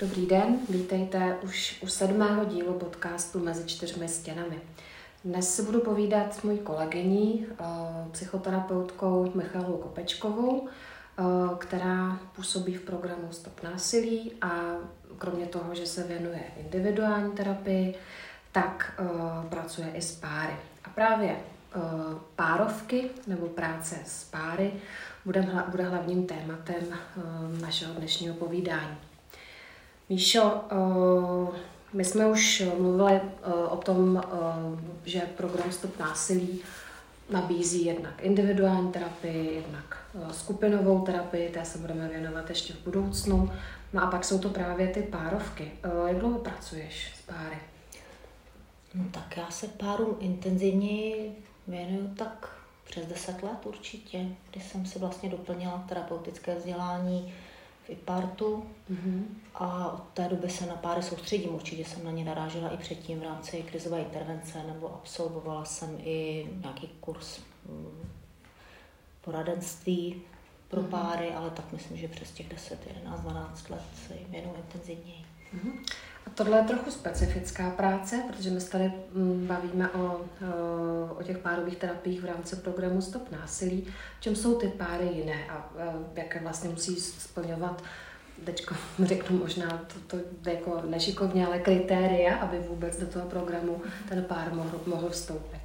Dobrý den, vítejte už u sedmého dílu podcastu Mezi čtyřmi stěnami. Dnes si budu povídat s mojí kolegyní, eh, psychoterapeutkou Michalou Kopečkovou, eh, která působí v programu Stop násilí a kromě toho, že se věnuje individuální terapii, tak eh, pracuje i s páry. A právě párovky nebo práce s páry bude, bude hlavním tématem našeho dnešního povídání. Míšo, my jsme už mluvili eh, o tom, eh, že program Stop násilí nabízí jednak individuální terapii, jednak eh, skupinovou terapii, té se budeme věnovat ještě v budoucnu. No a pak jsou to právě ty párovky. Jak dlouho pracuješ s páry? No, tak já se párům intenzivně věnuju tak přes 10 let určitě, kdy jsem si vlastně doplnila terapeutické vzdělání IPARTu mm-hmm. a od té doby se na páry soustředím. Určitě jsem na ně narážela i předtím v rámci krizové intervence nebo absolvovala jsem i nějaký kurz mm, poradenství pro mm-hmm. páry, ale tak myslím, že přes těch 10, 11, 12 let se jim věnu intenzivněji. Mm-hmm. Tohle je trochu specifická práce, protože my se tady mm, bavíme o, o těch párových terapiích v rámci programu Stop násilí. Čem jsou ty páry jiné a jaké vlastně musí splňovat teďko řeknu možná to, to jako nešikovně, ale kritéria, aby vůbec do toho programu ten pár mohl, mohl vstoupit.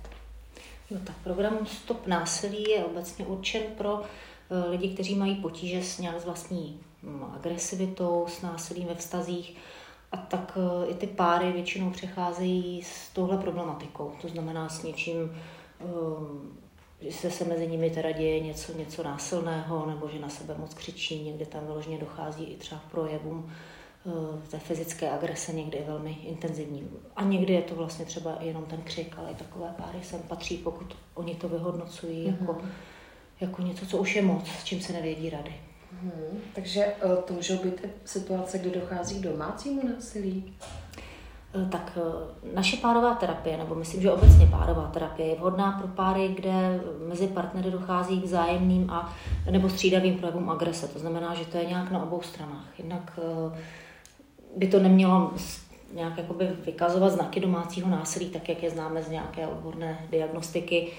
No tak program Stop násilí je obecně určen pro eh, lidi, kteří mají potíže s nějak s vlastní mm, agresivitou, s násilím ve vztazích, a tak eh, i ty páry většinou přecházejí s touhle problematikou. To znamená s něčím, že se, se mezi nimi teda děje něco, něco násilného, nebo že na sebe moc křičí, někdy tam vyloženě dochází i třeba projevům eh, té fyzické agrese, někdy je velmi intenzivní. A někdy je to vlastně třeba jenom ten křik, ale i takové páry sem patří, pokud oni to vyhodnocují mm-hmm. jako, jako něco, co už je moc, s čím se nevědí rady. Hmm, takže eh, to můžou být situace, kdy dochází k domácímu násilí? Eh, tak eh, naše párová terapie, nebo myslím, že obecně párová terapie je vhodná pro páry, kde mezi partnery dochází k zájemným a nebo střídavým projevům agrese. To znamená, že to je nějak na obou stranách. Jednak by to nemělo nějak jakoby vykazovat znaky domácího násilí, tak jak je známe z nějaké odborné diagnostiky,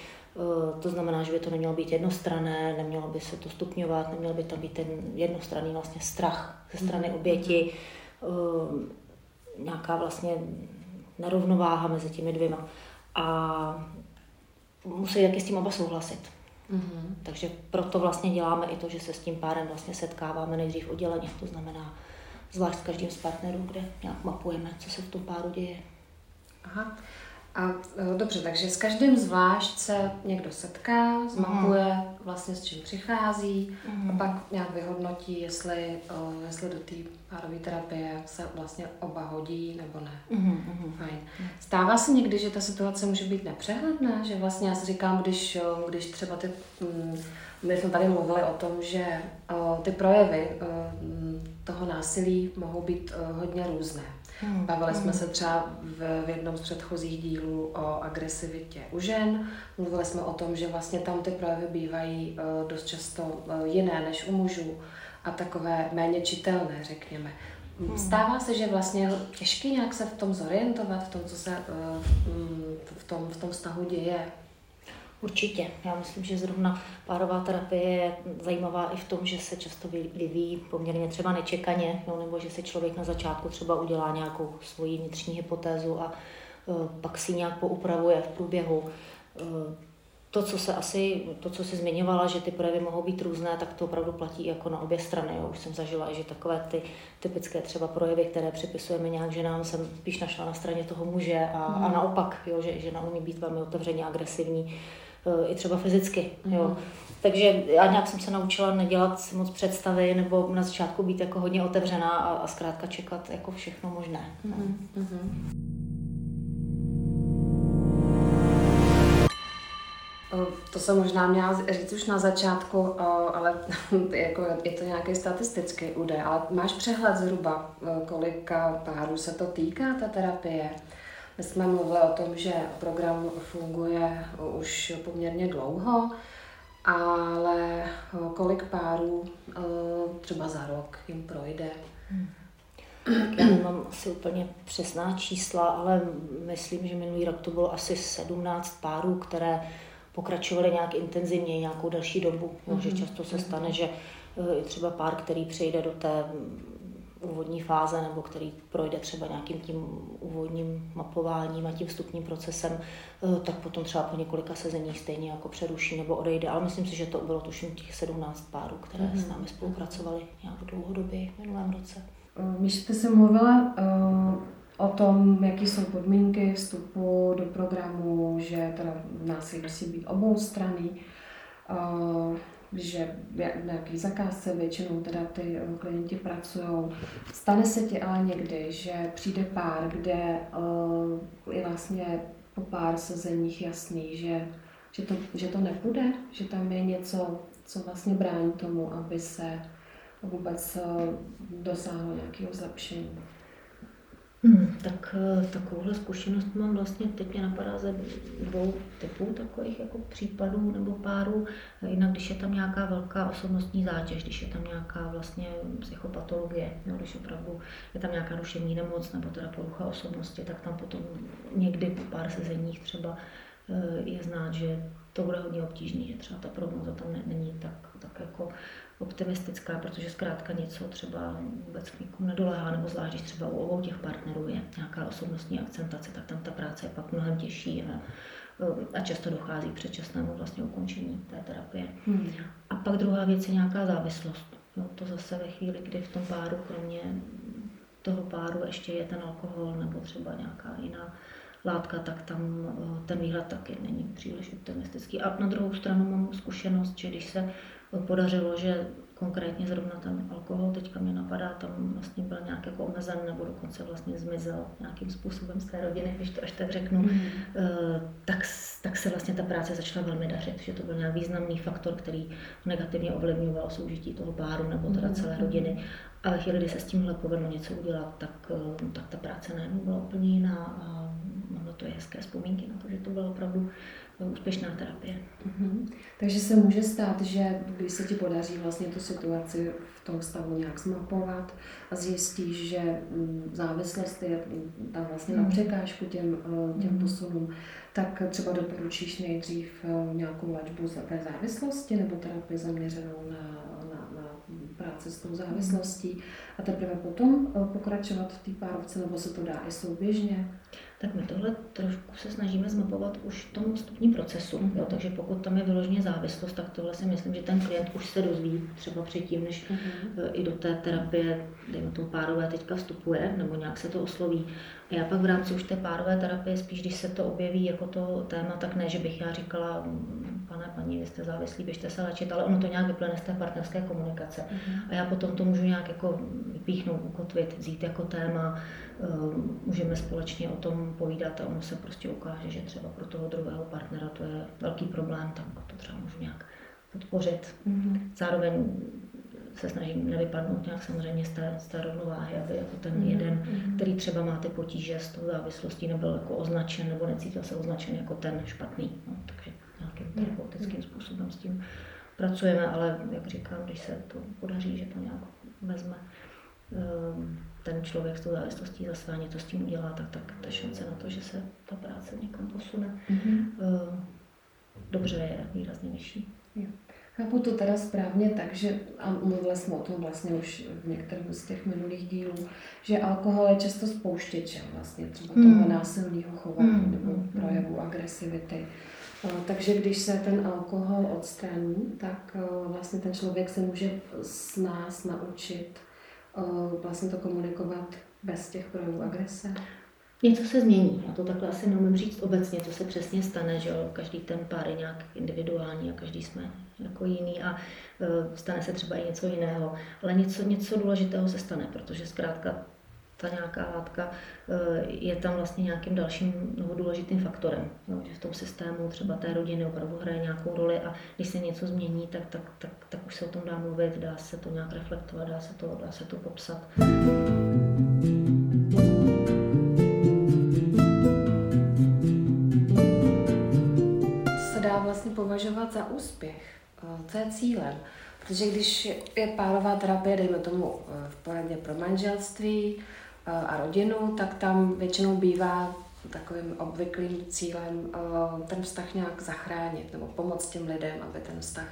to znamená, že by to nemělo být jednostrané, nemělo by se to stupňovat, neměl by tam být ten jednostranný vlastně strach ze strany mhm. oběti, eh, nějaká vlastně nerovnováha mezi těmi dvěma. A musí taky s tím oba souhlasit. Mm-hmm. Takže proto vlastně děláme i to, že se s tím párem vlastně setkáváme nejdřív odděleně, to znamená zvlášť s každým z partnerů, kde nějak mapujeme, co se v tom páru děje. Aha. A e, dobře, takže s každým zvlášť se někdo setká, zmapuje mm. vlastně s čím přichází mm. a mhm. pak nějak vyhodnotí, jestli, uh, jestli do té párové terapie se vlastně oba hodí nebo ne. Mm. Fajn. Stává se někdy, že ta situace může být nepřehledná, že vlastně já si říkám, když, když třeba ty, mm, my jsme tady mluvili o tom, že ty projevy uh, toho násilí mohou být hodně různé. Hmm. Bavili jsme hmm. se třeba v, v jednom z předchozích dílů o agresivitě u žen. Mluvili jsme o tom, že vlastně tam ty projevy bývají uh, dost často uh, jiné než u mužů a takové méně čitelné, řekněme. Hmm. Stává se, že vlastně je těžké nějak se v tom zorientovat, v tom, co se uh, v, tom, v tom vztahu děje. Určitě. Já myslím, že zrovna párová terapie je zajímavá i v tom, že se často vyvíjí poměrně třeba nečekaně, no, nebo že se člověk na začátku třeba udělá nějakou svoji vnitřní hypotézu a uh, pak si nějak poupravuje v průběhu. Uh, to, co se asi, to, co si zmiňovala, že ty projevy mohou být různé, tak to opravdu platí jako na obě strany. Jo. Už jsem zažila, že takové ty typické třeba projevy, které připisujeme nějak ženám, jsem spíš našla na straně toho muže a, mm. a mhm. naopak, jo, že žena umí být velmi otevřeně agresivní i třeba fyzicky. Jo. Mm. Takže já nějak jsem se naučila nedělat si moc představy nebo na začátku být jako hodně otevřená a, a zkrátka čekat jako všechno možné. Mm. Mm. To jsem možná měla říct už na začátku, ale jako je to nějaký statistický údaj, ale máš přehled zhruba, kolika párů se to týká, ta terapie? My jsme mluvili o tom, že program funguje už poměrně dlouho, ale kolik párů třeba za rok jim projde? Hmm. Já nemám asi úplně přesná čísla, ale myslím, že minulý rok to bylo asi 17 párů, které pokračovaly nějak intenzivně nějakou další dobu. Jo, že mhm. často se stane, že je třeba pár, který přejde do té úvodní fáze nebo který projde třeba nějakým tím úvodním mapováním a tím vstupním procesem, eh, tak potom třeba po několika sezeních stejně jako přeruší nebo odejde. Ale myslím si, že to bylo tuším těch 17 párů, které mm-hmm. s námi spolupracovali nějak dlouhodobě v minulém roce. Když jste se mluvila uh o tom, jaké jsou podmínky vstupu do programu, že teda násilí musí být obou strany, že v nějaký zakázce většinou teda ty eh, klienti pracují. Stane se ti ale někdy, že přijde pár, kde uh, je vlastně po pár sezeních jasný, že, že, to, že to nepůjde, že tam je něco, co vlastně brání tomu, aby se vůbec uh, dosáhlo nějakého zlepšení. Hmm, tak eh, takovouhle zkušenost mám vlastně, teď mě napadá ze dvou typů takových jako případů nebo párů. Jinak, když je tam nějaká velká osobnostní zátěž, když je tam nějaká vlastně psychopatologie, no, když opravdu je tam nějaká duševní nemoc nebo teda porucha osobnosti, tak tam potom někdy po pár sezeních třeba je znát, že to bude hodně obtížné, že třeba ta prognoza tam není tak, tak jako optimistická, protože zkrátka něco třeba vůbec k někomu nedolehá, nebo zvlášť, když třeba u obou těch partnerů je nějaká osobnostní akcentace, tak tam ta práce je pak mnohem těžší a, a často dochází k předčasnému vlastně ukončení té terapie. Hmm. A pak druhá věc je nějaká závislost. Jo, to zase ve chvíli, kdy v tom páru, kromě toho páru ještě je ten alkohol nebo třeba nějaká jiná látka, tak tam eh, ten výhled taky není příliš optimistický. A na druhou stranu mám zkušenost, že když se podařilo, že konkrétně zrovna ten alkohol, teďka mě napadá, tam vlastně byl nějak jako omezen nebo dokonce vlastně zmizel nějakým způsobem z té rodiny, když to až tak řeknu, mm. tak, tak se vlastně ta práce začala velmi dařit, že to byl nějak významný faktor, který negativně ovlivňoval soužití toho páru nebo teda mm. celé rodiny. A ve chvíli, kdy se s tímhle povedlo něco udělat, tak, eh, tak ta práce najednou byla úplně jiná a to je hezké vzpomínky na to, že to bylo opravdu úspěšná terapie. Mm-hmm. Takže se může stát, že když se ti podaří vlastně tu situaci v tom stavu nějak zmapovat a zjistíš, že mm, závislost je tam vlastně na mhm. překážku těm, eh, těm mhm. posunům, tak třeba doporučíš nejdřív eh, nějakou léčbu za té závislosti nebo terapii zaměřenou na, na, na práci s tou závislostí a teprve potom eh, pokračovat v té párovce, nebo se to dá i souběžně? tak my tohle trošku se snažíme zmapovat už v tom stupním procesu. Mm-hmm. Jo, takže pokud tam je vyloženě závislost, tak tohle si myslím, že ten klient už se dozví třeba předtím, než mm-hmm. i do té terapie, dejme tomu párové teďka vstupuje, nebo nějak se to osloví. A já pak v rámci už té párové terapie, spíš když se to objeví jako to téma, tak ne, že bych já říkala, pane, paní, vy jste závislí, běžte se léčit, ale ono to nějak vyplne z té partnerské komunikace. Mm-hmm. A já potom to můžu nějak jako vypíchnout, ukotvit, vzít jako téma, Ehm, můžeme společně o tom povídat a ono se prostě ukáže, že třeba pro toho druhého partnera to je velký problém, tak to třeba můžu nějak podpořit. Mm-hmm. Zároveň se snažím nevypadnout nějak samozřejmě z té, z té rovnováhy, aby jako ten mm-hmm. jeden, mhm. který třeba má ty potíže s tou závislostí, nebyl jako označen nebo necítil se označen jako ten špatný. No, takže nějakým mhm. terapeutickým mm-hmm. způsobem s tím pracujeme, ale jak říkám, když se to podaří, že to nějak vezme ten člověk s tou závislostí za své něco s tím udělá, tak, tak ta šance na to, že se ta práce někam posune, mm-hmm. dobře je výrazně vyšší. Jo. Chápu to teda správně tak, že, a mluvili jsme o tom vlastně už v některém z těch minulých dílů, že alkohol je často spouštěčem vlastně třeba toho mm. násilného chování mm. nebo mm. projevu agresivity. Takže když se ten alkohol odstraní, tak vlastně ten člověk se může s nás naučit vlastně to komunikovat bez těch projevů agrese? Něco se změní, já to takhle asi neumím říct obecně, co se přesně stane, že jo? každý ten pár je nějak individuální a každý jsme jako jiný a e, stane se třeba i něco jiného, ale něco, něco důležitého se stane, protože zkrátka ta nějaká látka eh, je tam vlastně nějakým dalším nebo důležitým faktorem. Jo, že v tom systému třeba té rodiny opravdu hraje nějakou roli a když se něco změní, tak, tak, tak, tak už se o tom dá mluvit, dá se to nějak reflektovat, dá se to, dá se to popsat. Se dá vlastně považovat za úspěch. Co je cílem? Protože když je párová terapie, dejme tomu eh, v poradně pro manželství eh, a rodinu, tak tam většinou bývá takovým obvyklým cílem eh, ten vztah nějak zachránit nebo pomoct těm lidem, aby ten vztah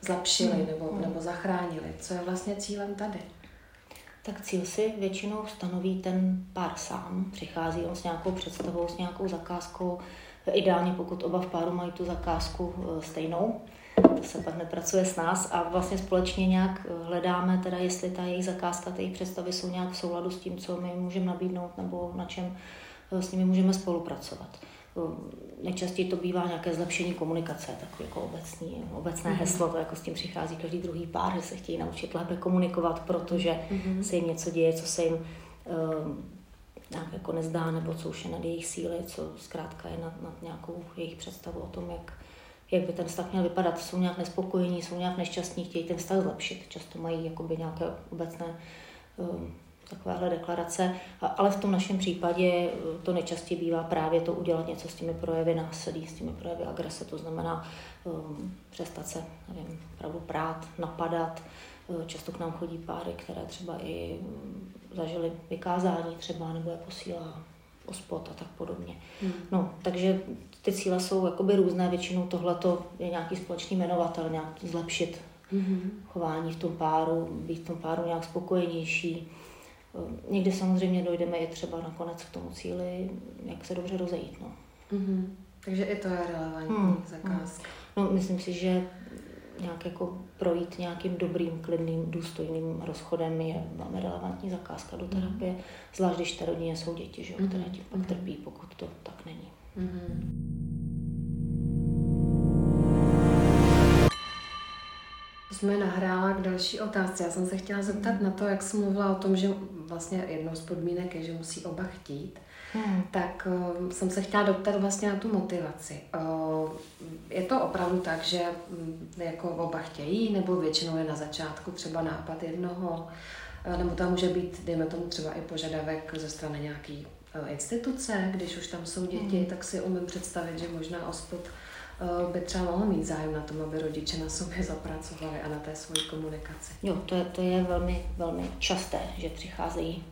zlepšili hmm. nebo, nebo zachránili. Co je vlastně cílem tady? Tak cíl si většinou stanoví ten pár sám. Přichází on s nějakou představou, s nějakou zakázkou. Ideálně, pokud oba v páru mají tu zakázku stejnou, to se pak nepracuje s nás a vlastně společně nějak hledáme, teda jestli ta jejich zakázka, ty jejich představy jsou nějak v souladu s tím, co my můžeme nabídnout nebo na čem eh, s nimi můžeme spolupracovat. Eh, nejčastěji to bývá nějaké zlepšení komunikace, takové jako obecný, obecné mm-hmm. heslo, to jako s tím přichází každý druhý pár, že se chtějí naučit lépe komunikovat, protože mm-hmm. se jim něco děje, co se jim uh, nějak jako nezdá, nebo co už je nad jejich síly, co zkrátka je nad, nad nějakou jejich představu o tom, jak, jak by ten vztah měl vypadat. Jsou nějak nespokojení, jsou nějak nešťastní, chtějí ten vztah zlepšit. Často mají jakoby nějaké obecné um, takovéhle deklarace, ale v tom našem případě uh, to nejčastěji bývá právě to udělat něco s těmi projevy násilí, s těmi projevy agrese, to znamená um, přestat se, nevím, pravdu prát, napadat. Uh, často k nám chodí páry, které třeba i um, zažili vykázání třeba, nebo je posílá ospod a tak podobně. Hmm. No, takže ty cíle jsou jakoby různé, většinou tohleto je nějaký společný jmenovatel, nějak zlepšit hmm. chování v tom páru, být v tom páru nějak spokojenější. Někdy samozřejmě dojdeme i třeba nakonec k tomu cíli, jak se dobře rozejít. No. Hmm. Takže i to je relevantní hmm. zakázka. No, myslím si, že nějak jako projít nějakým dobrým, klidným, důstojným rozchodem je velmi relevantní zakázka do terapie, mm. zvlášť když té rodině jsou děti, že, které tím pak mm. trpí, pokud to tak není. Mm. Jsme nahrála k další otázce. Já jsem se chtěla zeptat mm. na to, jak jsem mluvila o tom, že vlastně jednou z podmínek je, že musí oba chtít hmm. tak uh, jsem se chtěla doptat vlastně na tu motivaci. Uh, to opravdu tak, že um, jako oba chtějí, nebo většinou je na začátku třeba nápad jednoho, uh, nebo tam může být, dejme tomu třeba i požadavek ze strany nějaký uh, instituce, když už tam jsou děti, hmm. tak si umím představit, že možná ospod by třeba mohl mít zájem na tom, aby rodiče na sobě zapracovali a na té svoji komunikaci. Jo, to je, to je velmi, velmi časté, že přicházejí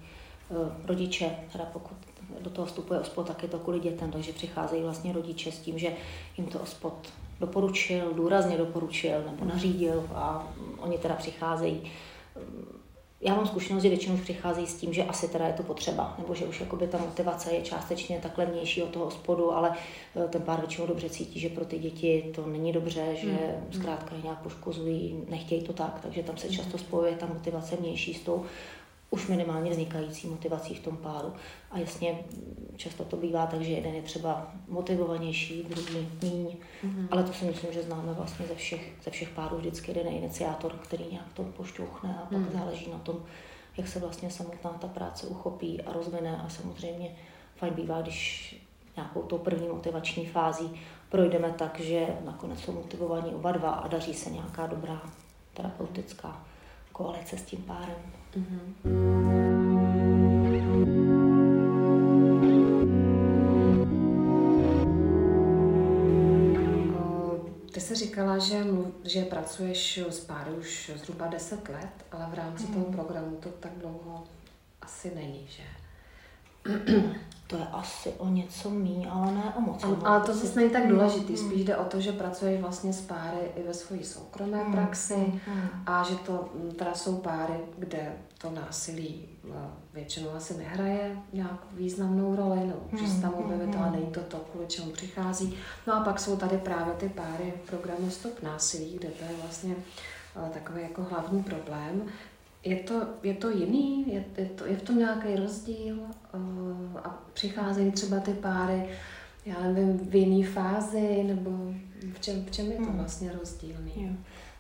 rodiče, teda pokud do toho vstupuje ospod, tak je to kvůli dětem, takže přicházejí vlastně rodiče s tím, že jim to ospod doporučil, důrazně doporučil nebo nařídil a oni teda přicházejí. Já mám zkušenost, že většinou přicházejí s tím, že asi teda je to potřeba, nebo že už jakoby ta motivace je částečně takhle vnější od toho spodu, ale eh, ten pár většinou dobře cítí, že pro ty děti to není dobře, že hmm. zkrátka je nějak poškozují, nechtějí to tak, takže tam se často spojuje ta motivace vnější s tou už minimálně vznikající motivací v tom páru. A jasně, často to bývá tak, že jeden je třeba motivovanější, druhý míň, mm-hmm. ale to si myslím, že známe vlastně ze všech, ze všech párů vždycky jeden iniciátor, který nějak to pošťouchne a pak mm. záleží na tom, jak se vlastně samotná ta práce uchopí a rozvine a samozřejmě fajn bývá, když nějakou tou první motivační fází projdeme tak, že nakonec jsou motivovaní oba dva a daří se nějaká dobrá terapeutická koalice s tím párem. Ty jsi říkala, že, že pracuješ s páry už zhruba 10 let, ale v rámci toho mhm. programu to tak dlouho asi není, že? To je asi o něco mý, ale ne o moc. Ale, ale to zase není tak důležitý, mm. spíš jde o to, že pracuješ vlastně s páry i ve své soukromé mm. praxi mm. a že to teda jsou páry, kde to násilí eh, většinou asi nehraje nějak významnou roli, nebo mm. že se tam objevit, ale není to to, kvůli čemu přichází. No a pak jsou tady právě ty páry v programu Stop násilí, kde to je vlastně eh, takový jako hlavní problém, je to, je to jiný? Je, je, to, je v tom nějaký rozdíl? Uh, a přicházejí třeba ty páry, já nevím, v jiné fázi, nebo v čem, v čem je to hmm. vlastně rozdílný? Jo.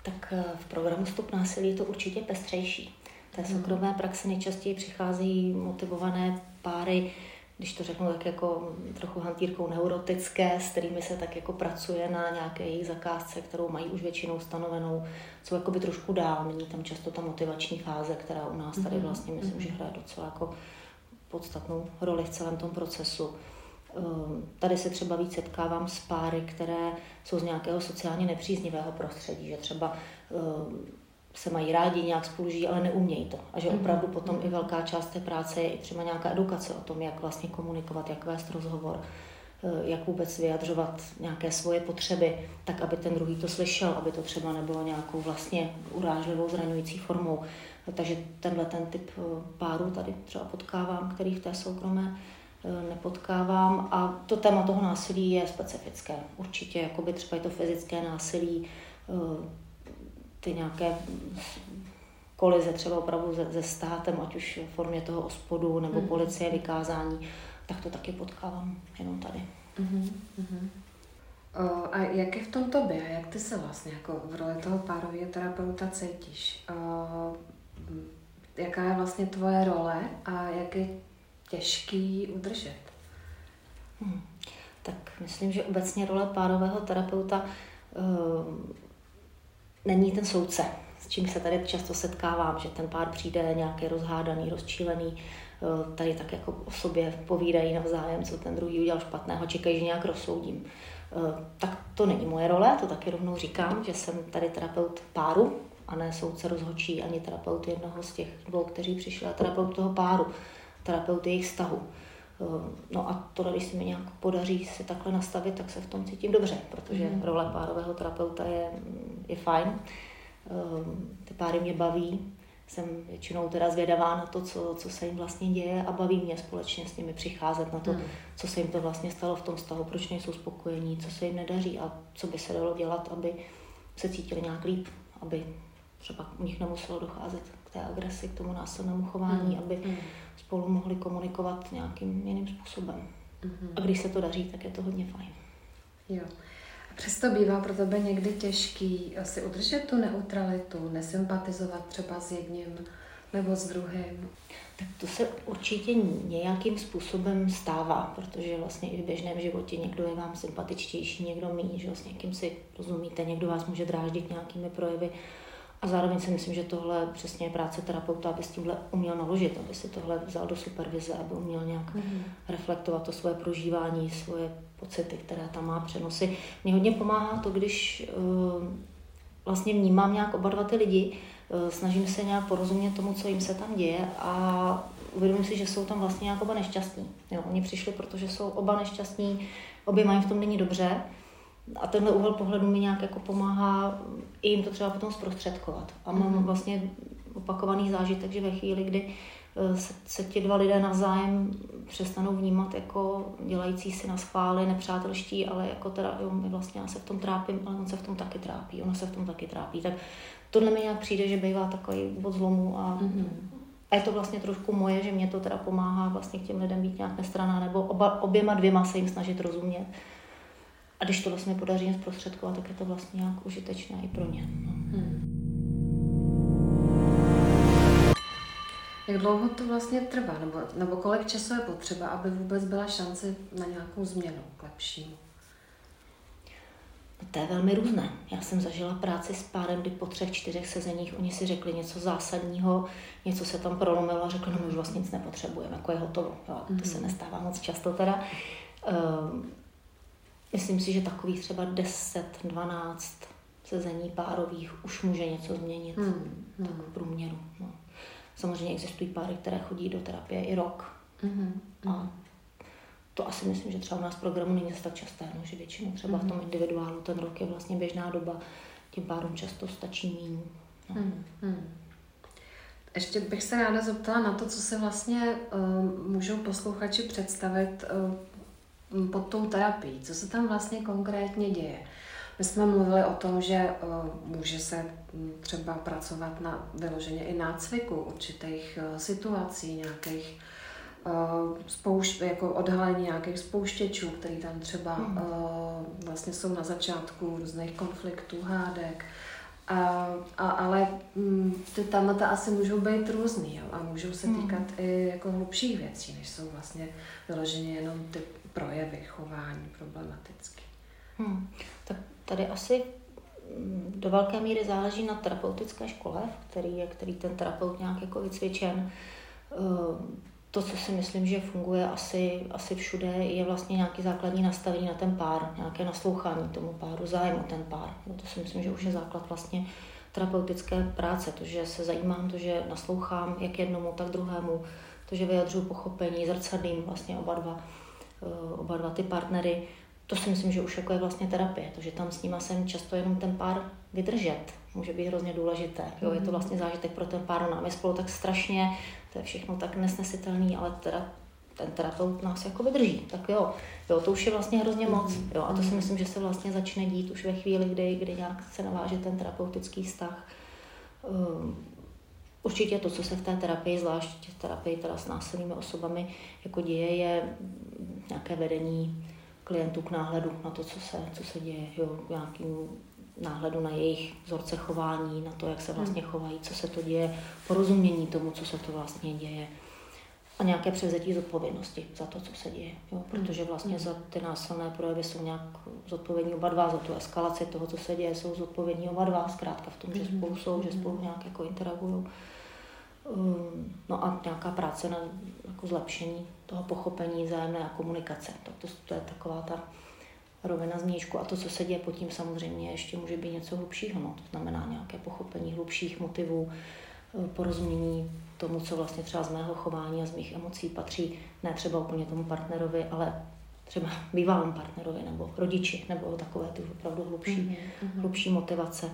Tak eh, v programu Stop násilí je to určitě pestřejší. V té hmm. soukromé praxi nejčastěji přicházejí motivované páry, když to řeknu tak jako trochu hantýrkou neurotické, s kterými se tak jako pracuje na nějaké její zakázce, kterou mají už většinou stanovenou, jsou jakoby trošku dál, není tam často ta motivační fáze, která u nás tady mhm, vlastně myslím, že hraje docela jako podstatnou roli v celém tom procesu. Ehm, tady se třeba víc setkávám s páry, které jsou z nějakého sociálně nepříznivého prostředí, že třeba ehm, se mají rádi, nějak spolu žijí, ale neumějí to. A že Mhm. opravdu potom i velká část té práce je i třeba nějaká edukace o tom, jak vlastně komunikovat, jak vést rozhovor, eh, jak vůbec vyjadřovat nějaké svoje potřeby, tak aby ten druhý to slyšel, aby to třeba nebylo nějakou vlastně urážlivou, zraňující formou. Takže tenhle ten typ eh, párů tady třeba potkávám, který v té soukromé eh, nepotkávám. A to téma toho násilí je specifické. Určitě jakoby třeba i to fyzické násilí, eh, ty nějaké kolize třeba opravdu se, se státem, ať už v formě toho ospodu nebo Mhm. policie, vykázání, tak to taky potkávám jenom tady. Mhm, mhm. O, a jak je v tom tobě? Jak ty se vlastně jako v roli toho párového terapeuta cítíš? O, jaká je vlastně tvoje role a jak je těžký udržet? Hmm. Tak myslím, že obecně role párového terapeuta uh, není ten soudce, s čím se tady často setkávám, že ten pár přijde nějaký rozhádaný, rozčílený, uh, tady tak jako o sobě povídají navzájem, co ten druhý udělal špatného, čekají, že nějak rozsoudím. Uh, tak to není moje role, to taky rovnou říkám, že jsem tady terapeut páru, a ne soudce rozhočí, ani terapeut jednoho z těch dvou, kteří přišli, a terapeut toho páru, terapeut jejich vztahu. No a to, když se mi nějak podaří si takhle nastavit, tak se v tom cítím dobře, protože Mhm. role párového terapeuta je, je fajn. Ty páry mě baví, jsem většinou teda zvědavá na to, co, co se jim vlastně děje a baví mě společně s nimi přicházet na to, Mhm. co se jim to vlastně stalo v tom vztahu, proč nejsou spokojení, co se jim nedaří a co by se dalo dělat, aby se cítili nějak líp, aby třeba u nich nemuselo docházet k té agresi, k tomu násilnému chování, aby Mhm. spolu mohli komunikovat nějakým jiným způsobem. Mhm. A když se to daří, tak je to hodně fajn. Jo. A přesto bývá pro tebe někdy těžký si udržet tu neutralitu, nesympatizovat třeba s jedním nebo s druhým. Tak to se určitě nějakým způsobem stává, protože vlastně i v běžném životě někdo je vám sympatičtější, někdo méně, že s někým si rozumíte, někdo vás může dráždit nějakými projevy. A zároveň si myslím, že tohle přesně je práce terapeuta, aby s tímhle uměl naložit, aby si tohle vzal do supervize, aby uměl nějak Mhm. reflektovat to svoje prožívání, svoje pocity, které tam má přenosy. Mně hodně pomáhá to, když uh, vlastně vnímám nějak oba dva ty lidi, uh, snažím se nějak porozumět tomu, co jim se tam děje a uvědomím si, že jsou tam vlastně nějak oba nešťastní. Jo, oni přišli, protože jsou oba nešťastní, obě mají v tom není dobře a tenhle úhel pohledu mi nějak jako pomáhá i jim to třeba potom zprostředkovat. A mám Mhm. vlastně opakovaný zážitek, že ve chvíli, kdy eh, se, se ti dva lidé navzájem přestanou vnímat jako dělající si na schvály, nepřátelští, ale jako teda, jo, my vlastně já se v tom trápím, ale on se v tom taky trápí, ona se v tom taky trápí. Tak tohle mi nějak přijde, že bývá takový bod zlomu a, Mhm. a je to vlastně trošku moje, že mě to teda pomáhá vlastně k těm lidem být nějak nestraná, nebo oba, oběma dvěma se jim snažit rozumět. A když to vlastně podaří zprostředkovat, tak je to vlastně nějak užitečné i pro ně. No. Hmm. Jak dlouho to vlastně trvá, nebo, nebo kolik času je potřeba, aby vůbec byla šance na nějakou změnu k lepšímu? To je velmi různé. Já jsem zažila práci s párem, kdy po třech, čtyřech sezeních oni si řekli něco zásadního, něco se tam prolomilo a řekli, no my už vlastně nic nepotřebujeme, jako je hotovo. Jo, to se Mhm. nestává moc často teda. Um, myslím si, že takových třeba 10, 12 sezení párových už může něco změnit. Hmm. Tak v průměru. No. Samozřejmě existují páry, které chodí do terapie i rok. Mhm. A to asi myslím, že třeba u nás v programu není zase tak časté, no, že většinou třeba v tom individuálu ten rok je vlastně běžná doba, tím párům často stačí míň. No. Hmm. Hmm. Ještě bych se ráda zeptala na to, co se vlastně uh, můžou posluchači představit uh, pod tou terapií. Co se tam vlastně konkrétně děje? My jsme mluvili o tom, že uh, může se mm, třeba pracovat na vyloženě i nácviku určitých uh, situací, nějakých uh, spoušť, jako odhalení nějakých spouštěčů, který tam třeba uh, vlastně jsou na začátku různých konfliktů, hádek. A, a, ale mm, ty témata asi můžou být různý jo? a můžou se Mhm. týkat i jako hlubších věcí, než jsou vlastně vyloženě jenom ty projevy chování problematické. Hmm. Tak tady asi mm, do velké míry záleží na terapeutické škole, v který je který ten terapeut nějak jako vycvičen. To, co si myslím, že funguje asi, asi všude, je vlastně nějaký základní nastavení na ten pár, nějaké naslouchání tomu páru, zájem o ten pár. No to si myslím, že už je základ vlastně terapeutické práce, to, že se zajímám, to, že naslouchám jak jednomu, tak druhému, to, že vyjadřuju pochopení, zrcadlím vlastně oba dva, eh, oba dva ty partnery, to si myslím, že už jako je vlastně terapie, to, že tam s nima jsem často jenom ten pár vydržet, může být hrozně důležité. Jo, je to mhm. vlastně zážitek pro ten pár, nám je spolu tak strašně, to je všechno tak nesnesitelný, ale teda ten terapeut nás jako vydrží, tak jo, jo, to už je vlastně hrozně moc, jo, a to si myslím, že se vlastně začne dít už ve chvíli, kdy, kdy nějak se naváže ten terapeutický vztah. Um, určitě to, co se v té terapii, zvlášť v terapii teda s násilnými osobami, jako děje, je nějaké vedení klientů k náhledu na to, co se, co se děje, jo, nějakým náhledu na jejich vzorce chování, na to, jak se vlastně chovají, co se to děje, porozumění tomu, co se to vlastně děje a nějaké převzetí zodpovědnosti za to, co se děje. Jo? Protože hmm. vlastně za ty násilné projevy jsou nějak zodpovědní oba dva, za tu eskalaci toho, co se děje, jsou zodpovědní oba dva, zkrátka v tom, že hmm. spolu jsou, že spolu nějak jako interagují. Um, no a nějaká práce na jako zlepšení toho pochopení, zájemné a komunikace. Tak to, to je taková ta rovina změčku. A to, co se děje pod tím, samozřejmě ještě může být něco hlubšího. No. To znamená nějaké pochopení hlubších motivů, eh, porozumění tomu, co vlastně třeba z mého chování a z mých emocí patří ne třeba úplně tomu partnerovi, ale třeba bývalému partnerovi nebo rodiči, nebo takové ty opravdu hlubší, mm-hmm. hlubší motivace.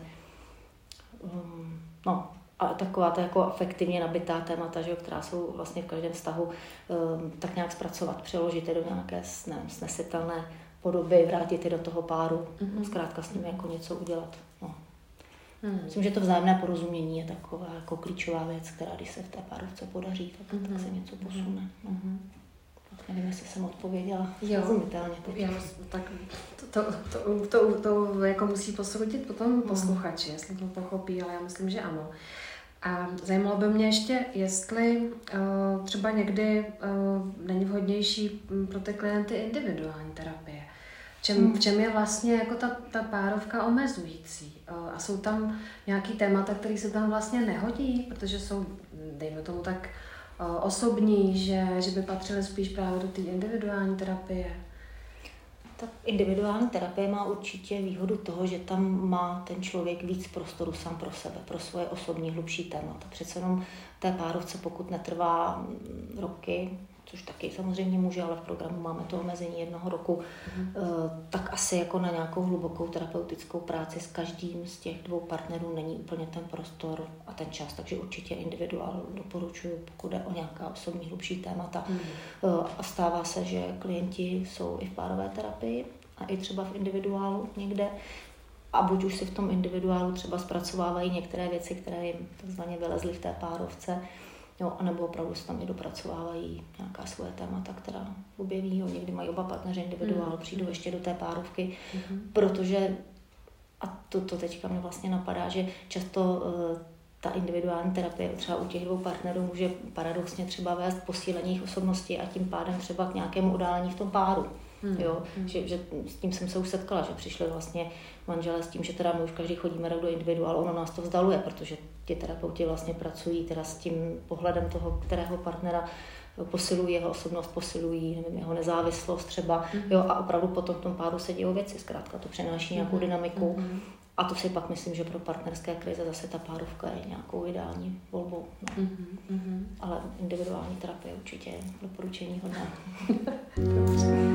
Um, no, a taková ta jako efektivně nabitá témata, že, která jsou vlastně v každém vztahu, um, tak nějak zpracovat, přeložit je do nějaké nevím, snesitelné podoby, vrátit je do toho páru, mm-hmm. zkrátka s nimi jako něco udělat. No. Mm. Myslím, že to vzájemné porozumění je taková jako klíčová věc, která když se v té párovce podaří, tak, mm-hmm. tak se něco posune. No. Mm-hmm. Nevím, jestli jsem odpověděla rozumitelně. Jo, tak to, to, to, to, to jako musí posoudit potom mm. posluchači, jestli to pochopí, ale já myslím, že ano. A zajímalo by mě ještě, jestli uh, třeba někdy uh, není vhodnější pro ty klienty individuální terapie. V čem, hmm. v čem je vlastně jako ta, ta párovka omezující? Uh, a jsou tam nějaký témata, které se tam vlastně nehodí, protože jsou, dejme tomu tak, uh, osobní, že, že by patřily spíš právě do té individuální terapie? Tak individuální terapie má určitě výhodu toho, že tam má ten člověk víc prostoru sám pro sebe, pro svoje osobní hlubší témata. Přece jenom té párovce, pokud netrvá mm, roky, což taky samozřejmě může, ale v programu máme to omezení jednoho roku, mm. tak asi jako na nějakou hlubokou terapeutickou práci s každým z těch dvou partnerů není úplně ten prostor a ten čas, takže určitě individuál doporučuji, pokud jde o nějaká osobní hlubší témata. Mm. A stává se, že klienti jsou i v párové terapii a i třeba v individuálu někde, a buď už si v tom individuálu třeba zpracovávají některé věci, které jim takzvaně vylezly v té párovce, Jo, anebo opravdu se tam i dopracovávají nějaká svoje témata, která objeví. Jo. Někdy mají oba partneři individuál, mm. přijdou ještě do té párovky, mm. protože, a to, to teďka mě vlastně napadá, že často uh, ta individuální terapie třeba u těch dvou partnerů může paradoxně třeba vést posílení jejich osobnosti a tím pádem třeba k nějakému událení v tom páru. Hmm. Jo, hmm. Že, že, s tím jsem se už setkala, že přišli vlastně manželé s tím, že teda my už každý chodíme do individuálu, ono nás to vzdaluje, protože ti terapeuti vlastně pracují teda s tím pohledem toho, kterého partnera posilují jeho osobnost, posilují nevím, jeho nezávislost třeba, mm-hmm. jo, a opravdu potom v tom páru se dějí věci, zkrátka to přináší nějakou mm-hmm. dynamiku mm-hmm. a to si pak myslím, že pro partnerské krize zase ta párovka je nějakou ideální volbou. No. Mm-hmm. Ale individuální terapie určitě je doporučení hodná.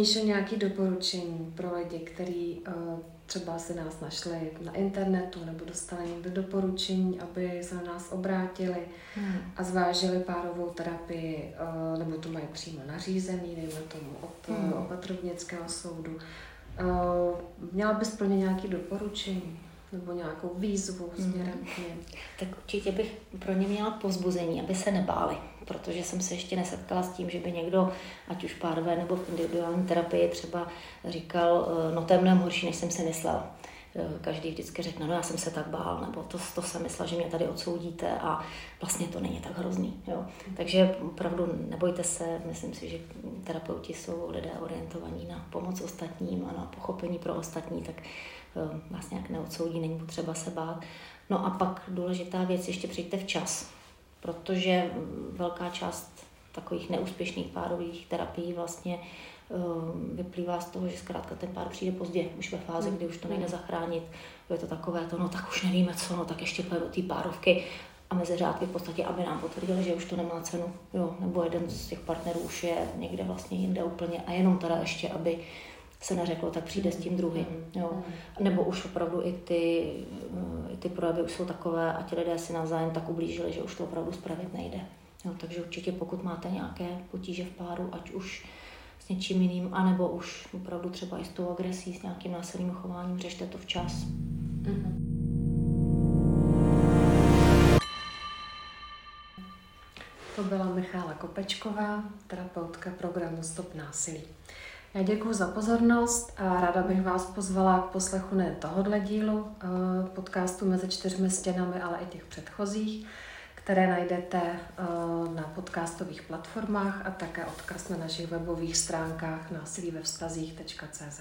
Míšo, nějaké doporučení pro lidi, kteří uh, třeba si nás našli na internetu nebo dostali někde doporučení, aby se na nás obrátili hmm. a zvážili párovou terapii, uh, nebo to mají přímo nařízený, dejme tomu, od hmm. opatrovnického soudu. Uh, měla bys pro ně nějaké doporučení? nebo nějakou výzvu mhm. směrem k ním. Tak určitě bych pro ně měla pozbuzení, aby se nebáli, protože jsem se ještě nesetkala s tím, že by někdo, ať už párové nebo v individuální terapii třeba říkal, eh, no to je mnohem horší, než jsem si myslela. Eh, každý vždycky řekne, no já jsem se tak bál, nebo to, to jsem myslela, že mě tady odsoudíte a vlastně to není tak hrozný. Jo. Takže opravdu nebojte se, myslím si, že terapeuti jsou lidé orientovaní na pomoc ostatním a na pochopení pro ostatní, tak Eh, vás nějak neodsoudí, není potřeba se bát. No a pak důležitá věc, ještě přijďte včas, protože velká část takových neúspěšných párových terapií vlastně Ehm, vyplývá z toho, že zkrátka ten pár přijde pozdě, už ve fázi, kdy už to nejde zachránit. Je to takové to, no tak už nevíme co, no tak ještě pojďme do té párovky a mezi řádky v podstatě, aby nám potvrdili, že už to nemá cenu, jo, nebo jeden z těch partnerů už je někde vlastně jinde úplně a jenom teda ještě, aby se neřeklo, tak přijde s tím druhým. Jo. Nebo už opravdu i ty, i ty projevy už jsou takové a ti lidé si navzájem tak ublížili, že už to opravdu spravit nejde. Jo, takže určitě pokud máte nějaké potíže v páru, ať už něčím jiným, anebo už opravdu třeba i s tou agresí, s nějakým násilným chováním, řešte to včas. Mm-hmm. To byla Michála Kopečková, terapeutka programu Stop násilí. Já děkuji za pozornost a ráda bych vás pozvala k poslechu ne tohohle dílu eh, podcastu mezi čtyřmi stěnami, ale i těch předchozích které najdete eh, na podcastových platformách a také odkaz na našich webových stránkách na silivevstazích.cz.